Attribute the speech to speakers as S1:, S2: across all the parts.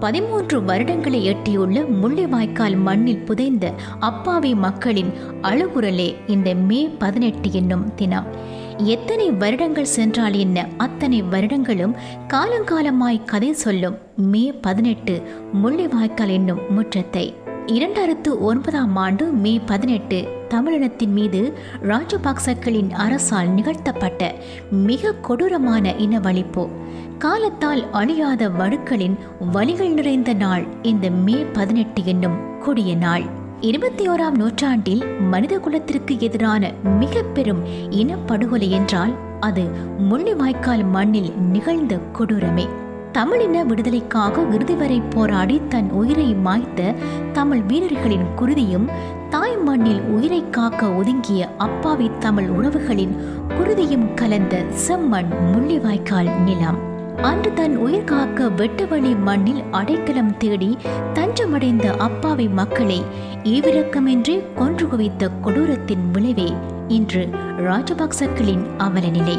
S1: பதிமூன்று வருடங்களை எட்டியுள்ள முள்ளிவாய்க்கால் மண்ணில் புதைந்த அப்பாவி மக்களின் அழுகுரலே இந்த மே பதினெட்டு என்னும் தினம். எத்தனை வருடங்கள் சென்றால் என்ன? அத்தனை வருடங்களும் காலங்காலமாய் கதை சொல்லும் மே பதினெட்டு முள்ளிவாய்க்கால் என்னும் முற்றத்தை. இரண்டாயிரத்து ஒன்பதாம் ஆண்டு மே பதினெட்டு தமிழினத்தின் மீது ராஜபாக்சக்களின் அரசால் நிகழ்த்தப்பட்ட மிக கொடூரமான இனவழிப்பு காலத்தால் அழியாத வடுக்களின் வலிகள் நிறைந்த நாள் இந்த மே பதினெட்டு என்னும் கொடிய நாள். இருபத்தி ஓராம் நூற்றாண்டில் மனித குலத்திற்கு எதிரான மிக பெரும் இனப்படுகொலை என்றால் அது முள்ளிவாய்க்கால் மண்ணில் நிகழ்ந்த கொடூரமே. தமிழின விடுதலைக்காக இறுதி வரை போராடி தன் உயிரை மாய்த்த தமிழ் வீரர்களின் குருதியும் தாய் மண்ணில் உயிரை காக்க ஒதுங்கிய அப்பாவி தமிழ் உறவுகளின் குருதியும் கலந்த செம்மண் முள்ளிவாய்க்கால் நிலம். அன்று தன் உயிர் காக்க வெட்டவழி மண்ணில் அடைக்கலம் தேடி தஞ்சமடைந்த அப்பாவி மக்களை ஈவிரக்கமின்றி கொன்று குவித்த கொடூரத்தின் விளைவே இன்று ராஜபக்சக்களின் அவலநிலை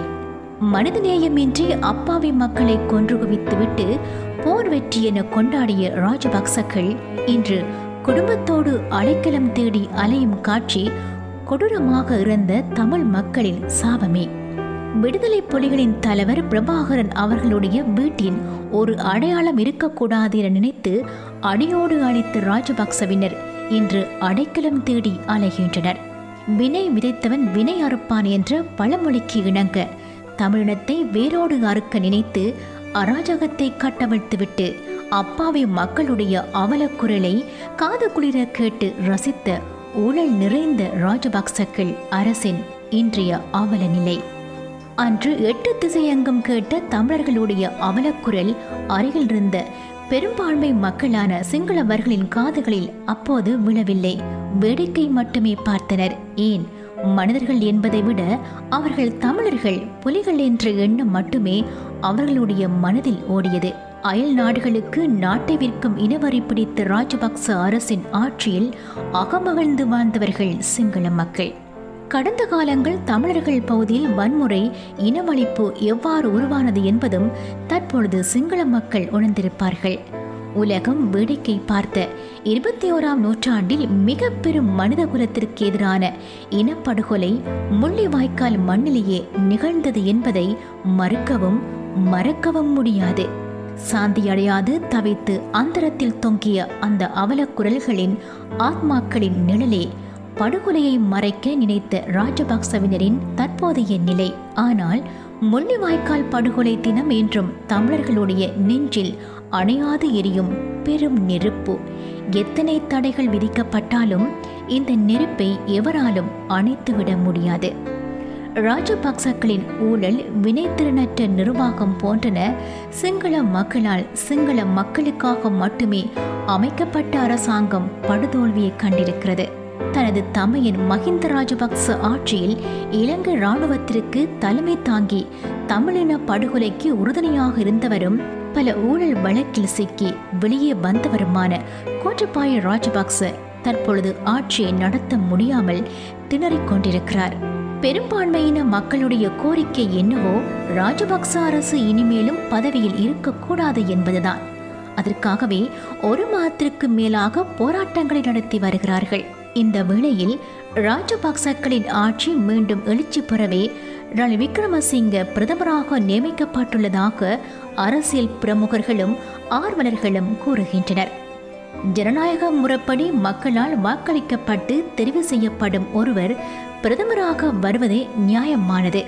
S1: மனிதநேயமின்றி அப்பாவி மக்களை கொன்று குவித்துவிட்டு போர் வெற்றி என கொண்டாடிய ராஜபக்சக்கள் இன்று குடும்பத்தோடு அடைக்கலம் தேடி அலையும் காட்சி கொடூரமாக இறந்த தமிழ் மக்களின் சாபமே. விடுதலை புலிகளின் தலைவர் பிரபாகரன் அவர்களுடைய வீட்டின் ஒரு அடையாளம் இருக்கக்கூடாது என நினைத்து அடியோடு அழைத்த ராஜபக்சவினர் இன்று அடைக்கலம் தேடி அலைகின்றனர். வினை விதைத்தவன் வினை அறுப்பான் என்ற பழமொழிக்கு இணங்க தமிழினத்தை வேரோடு அறுக்க நினைத்து அராஜகத்தை கட்டவிழ்த்துவிட்டு அப்பாவி மக்களுடைய அவலக்குரலை காது குளிர கேட்டு ரசித்த ஊழல் நிறைந்த ராஜபக்சக்கள் அரசின் இன்றைய அவல நிலை அன்று எட்டு திசையங்கம் கேட்ட தமிழர்களுடைய அவலக்குரல் அருகில் இருந்த பெரும்பான்மை மக்களான சிங்களவர்களின் காதுகளில் அப்போது விழவில்லை. வேடிக்கை மட்டுமே பார்த்தனர். ஏன்? மனிதர்கள் என்பதை விட அவர்கள் தமிழர்கள் புலிகள் என்ற எண்ணம் மட்டுமே அவர்களுடைய மனதில் ஓடியது. அயல் நாடுகளுக்கு நாட்டை விற்கும் இனவரி பிடித்த ராஜபக்ச அரசின் ஆட்சியில் அகமகிழ்ந்து வாழ்ந்தவர்கள் சிங்கள மக்கள். கடந்த காலங்கள் தமிழர்கள் பகுதியில் வன்முறை இனவழிப்பு எவ்வாறு உருவானது என்பதும் தற்பொழுது சிங்கள மக்கள் உணர்ந்திருப்பார்கள். உலகம் வேடிக்கை பார்த்த இருபத்தி ஓராம் நூற்றாண்டில் மிக பெரும் மனித குலத்திற்கு எதிரான இனப்படுகொலை முள்ளிவாய்க்கால் மண்ணிலேயே நிகழ்ந்தது என்பதை மறுக்கவும் மறக்கவும் முடியாது. சாந்தியடையாது தவித்து அந்தரத்தில் தொங்கிய அந்த அவலக்குரல்களின் ஆத்மாக்களின் நிழலே படுகொலையை மறைக்க நினைத்த ராஜபக்சவினரின் தற்போதைய நிலை. ஆனால் முள்ளிவாய்க்கால் படுகொலை தினம் என்றும் தமிழர்களுடைய நெஞ்சில் அணையாது எரியும் பெரும் நெருப்பு. எத்தனை தடைகள் விதிக்கப்பட்டாலும் இந்த நெருப்பை எவராலும் அணைத்துவிட முடியாது. ராஜபக்சக்களின் ஊழல் வினைத்திறனற்ற நிர்வாகம் போன்றன சிங்கள மக்களால் சிங்கள மக்களுக்காக மட்டுமே அமைக்கப்பட்ட அரசாங்கம் படுதோல்வியை கண்டிருக்கிறது. தனது தமையன் மஹிந்த ராஜபக்ச ஆட்சியில் இலங்கை இராணுவத்திற்கு தலைமை தாங்கி தமிழின படுகொலைக்கு உறுதுணையாக இருந்தவரும் பல ஊழல் வழக்கில் சிக்கி வெளியே வந்தவருமான கோட்டபாய ராஜபக்ச தற்பொழுது ஆட்சியை நடத்த முடியாமல் திணறிக் கொண்டிருக்கிறார். பெரும்பான்மையின மக்களுடைய கோரிக்கை என்னவோ ராஜபக்ச அரசு இனிமேலும் பதவியில் இருக்கக்கூடாது என்பதுதான். அதற்காகவே ஒரு மாதத்திற்கு மேலாக போராட்டங்களை நடத்தி வருகிறார்கள். இந்த வேளையில் ராஜபக்சக்களின் ஆட்சி மீண்டும் எழுச்சி பெறவே ரணில் விக்ரமசிங்க பிரதமராக நியமிக்கப்பட்டுள்ளதாக அரசியல் பிரமுகர்களும் ஆர்வலர்களும் கூறுகின்றனர். ஜனநாயக முறைப்படி மக்களால் வாக்களிக்கப்பட்டு தெரிவு செய்யப்படும் ஒருவர் பிரதமராக வருவதே நியாயமானது.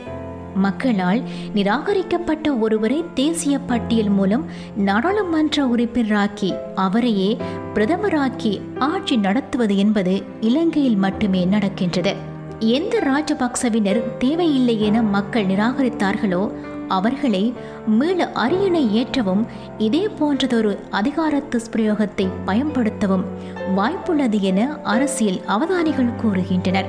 S1: மக்களால் நிராகரிக்கப்பட்ட ஒருவரை தேசிய பட்டியல் மூலம் நாடாளுமன்ற உறுப்பினராக்கி அவரையே பிரதமராக்கி ஆட்சி நடத்துவது என்பது இலங்கையில் மட்டுமே நடக்கின்றது. எந்த ராஜபக்சவினர் தேவையில்லை என மக்கள் நிராகரித்தார்களோ அவர்களை மீள அரியணை ஏற்றவும் இதே போன்றதொரு அதிகார துஷ்பிரயோகத்தை பயன்படுத்தவும் வாய்ப்புள்ளது என அரசியல் அவதானிகள் கூறுகின்றனர்.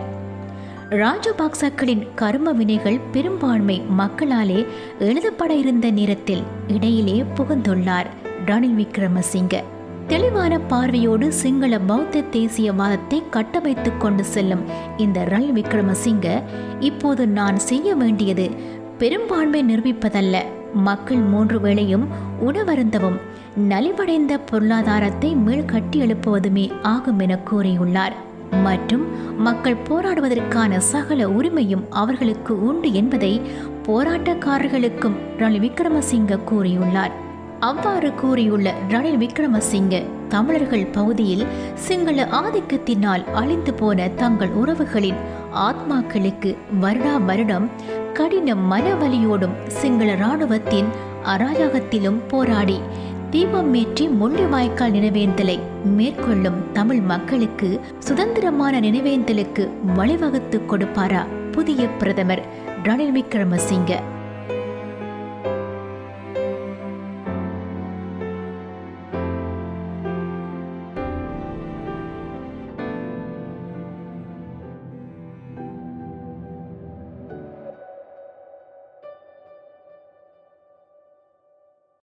S1: ராஜபக்சக்களின் கர்ம வினைகள் பெரும்பான்மை மக்களாலே எழுதப்பட இருந்த நேரத்தில் இடையிலே புகுந்துள்ளார் ரணில் விக்ரமசிங்க தெளிவான பார்வையோடு சிங்கள பௌத்த தேசியவாதத்தை கட்டமைத்து கொண்டு செல்லும் இந்த ரல் விக்ரமசிங்க இப்போது நான் செய்ய வேண்டியது பெரும்பான்மை நிரூபிப்பதல்ல. மக்கள் மூன்று வேளையும் உணவருந்தவும் நலிவடைந்த பொருளாதாரத்தை மீள் கட்டியெழுப்புவதுமே ஆகும் என கூறியுள்ளார். மற்றும் மக்கள் போராடுவதற்கான சகல உரிமையும் அவர்களுக்கு உண்டு என்பதை போராட்டக்காரர்களுக்கும் ரணில் விக்ரமசிங்க கூறியுள்ளார். அவ்வாறு கூறியுள்ள ரணில் விக்ரமசிங்க தமிழர்கள் பகுதியில் சிங்கள ஆதிக்கத்தினால் அழிந்து போன தங்கள் உறவுகளின் ஆத்மாக்களுக்கு வருடா வருடம் கடின மனவலியோடும் சிங்கள இராணுவத்தின் அராஜகத்திலும் போராடி தீபமேற்றி முள்ளிவாய்க்கால் நினைவேந்தலை மேற்கொள்ளும் தமிழ் மக்களுக்கு சுதந்திரமான நினைவேந்தலுக்கு வழிவகுத்து கொடுப்பாரா புதிய பிரதமர் ரணில் விக்ரமசிங்க.